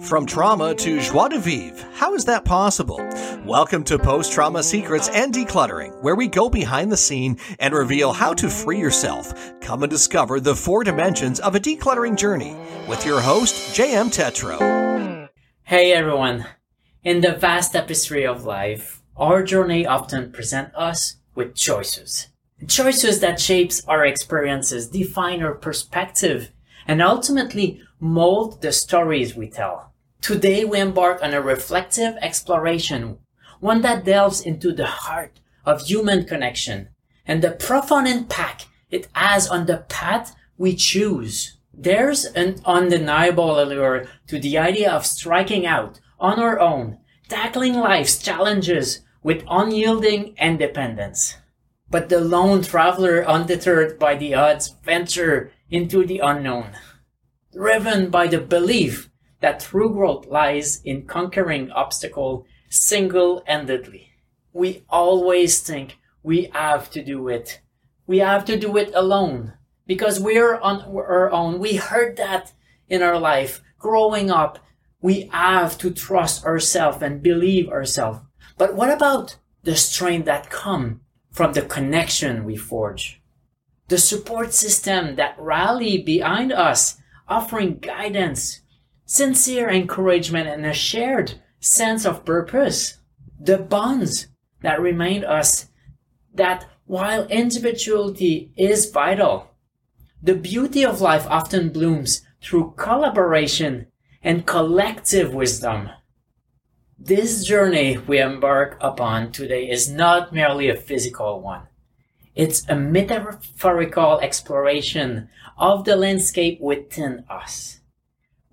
From trauma to joie de vivre, how is that possible? Welcome to Post Trauma Secrets and Decluttering, where we go behind the scene and reveal how to free yourself. Come and discover the four dimensions of a decluttering journey with your host, JM Tetro. Hey everyone! In the vast tapestry of life, our journey often presents us with choices. Choices that shapes our experiences, define our perspective, and ultimately mold the stories we tell. Today we embark on a reflective exploration, one that delves into the heart of human connection and the profound impact it has on the path we choose. There's an undeniable allure to the idea of striking out on our own, tackling life's challenges with unyielding independence. But the lone traveler, undeterred by the odds, venture into the unknown driven by the belief that true growth lies in conquering obstacle single-handedly. We always think we have to do it. We have to do it alone because we're on our own. We heard that in our life growing up. We have to trust ourselves and believe ourselves. But what about the strength that come from the connection we forge? The support system that rally behind us offering guidance, sincere encouragement, and a shared sense of purpose. The bonds that remind us that while individuality is vital, the beauty of life often blooms through collaboration and collective wisdom. This journey we embark upon today is not merely a physical one. It's a metaphorical exploration of the landscape within us.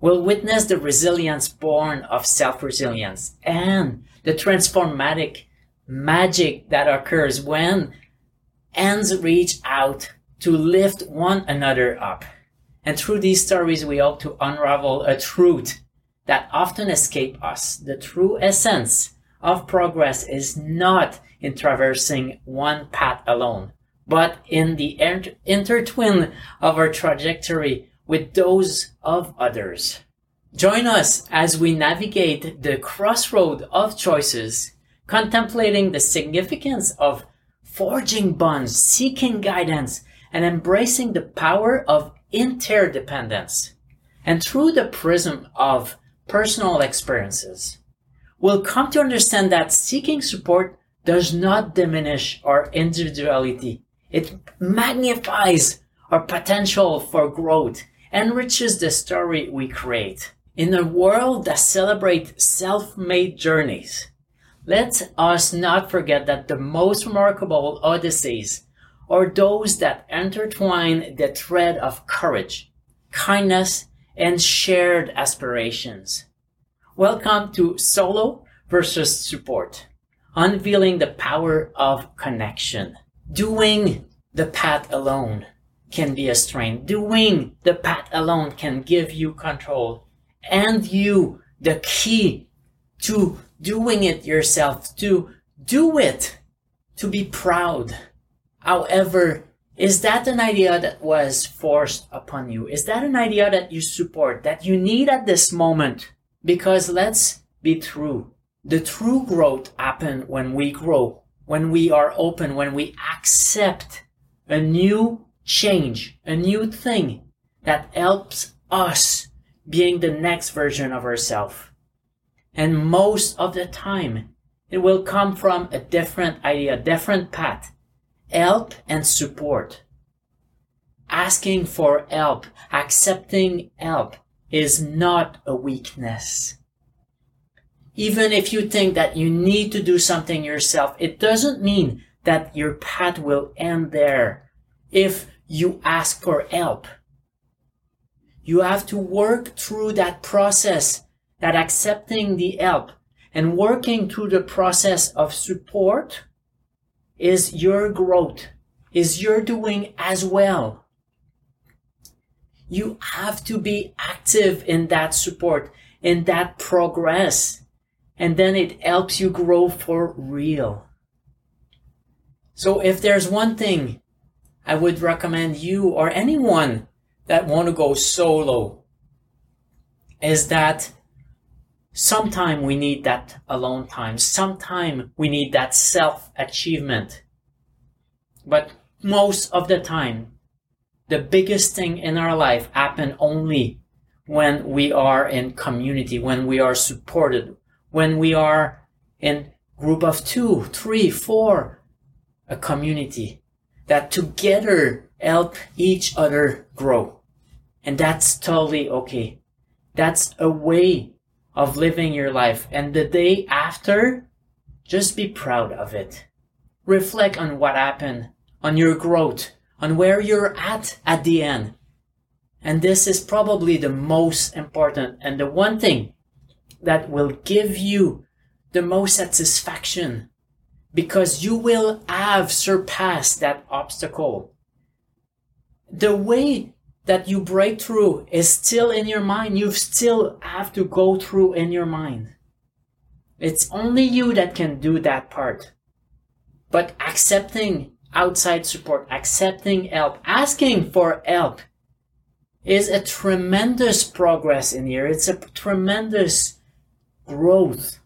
We'll witness the resilience born of self-resilience and the transformatic magic that occurs when hands reach out to lift one another up. And through these stories, we hope to unravel a truth that often escape us. The true essence of progress is not in traversing one path alone, but in the inter- intertwine of our trajectory with those of others. Join us as we navigate the crossroad of choices, contemplating the significance of forging bonds, seeking guidance, and embracing the power of interdependence. And through the prism of personal experiences, we'll come to understand that seeking support does not diminish our individuality it magnifies our potential for growth, enriches the story we create. In a world that celebrates self-made journeys, let us not forget that the most remarkable odysseys are those that intertwine the thread of courage, kindness, and shared aspirations. Welcome to Solo versus Support, unveiling the power of connection doing the path alone can be a strain. Doing the path alone can give you control and you the key to doing it yourself, to do it, to be proud. However, is that an idea that was forced upon you? Is that an idea that you support, that you need at this moment? Because let's be true. The true growth happens when we grow when we are open, when we accept a new change, a new thing that helps us being the next version of ourselves. And most of the time, it will come from a different idea, different path. Help and support. Asking for help, accepting help is not a weakness even if you think that you need to do something yourself, it doesn't mean that your path will end there if you ask for help. You have to work through that process, that accepting the help and working through the process of support is your growth, is your doing as well. You have to be active in that support, in that progress and then it helps you grow for real. So if there's one thing I would recommend you or anyone that want to go solo is that Sometime we need that alone time. Sometime we need that self achievement. But most of the time, the biggest thing in our life happen only when we are in community, when we are supported, when we are in group of two, three, four, a community that together help each other grow. And that's totally okay. That's a way of living your life. And the day after, just be proud of it. Reflect on what happened, on your growth, on where you're at at the end. And this is probably the most important and the one thing that will give you the most satisfaction because you will have surpassed that obstacle. The way that you break through is still in your mind. You still have to go through in your mind. It's only you that can do that part. But accepting outside support, accepting help, asking for help is a tremendous progress in here. It's a tremendous growth.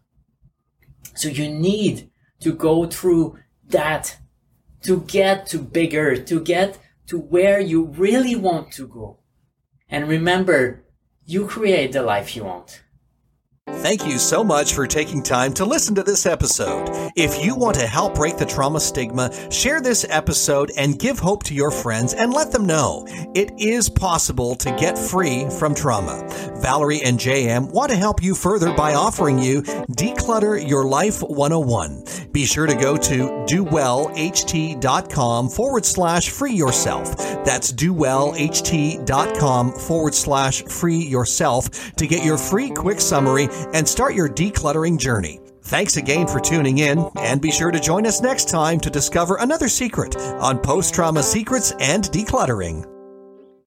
So you need to go through that to get to bigger, to get to where you really want to go. And remember, you create the life you want. Thank you so much for taking time to listen to this episode. If you want to help break the trauma stigma, share this episode and give hope to your friends and let them know it is possible to get free from trauma. Valerie and JM want to help you further by offering you Declutter Your Life 101. Be sure to go to dowellht.com forward slash free yourself. That's dowellht.com forward slash free yourself to get your free quick summary and start your decluttering journey. Thanks again for tuning in, and be sure to join us next time to discover another secret on post trauma secrets and decluttering.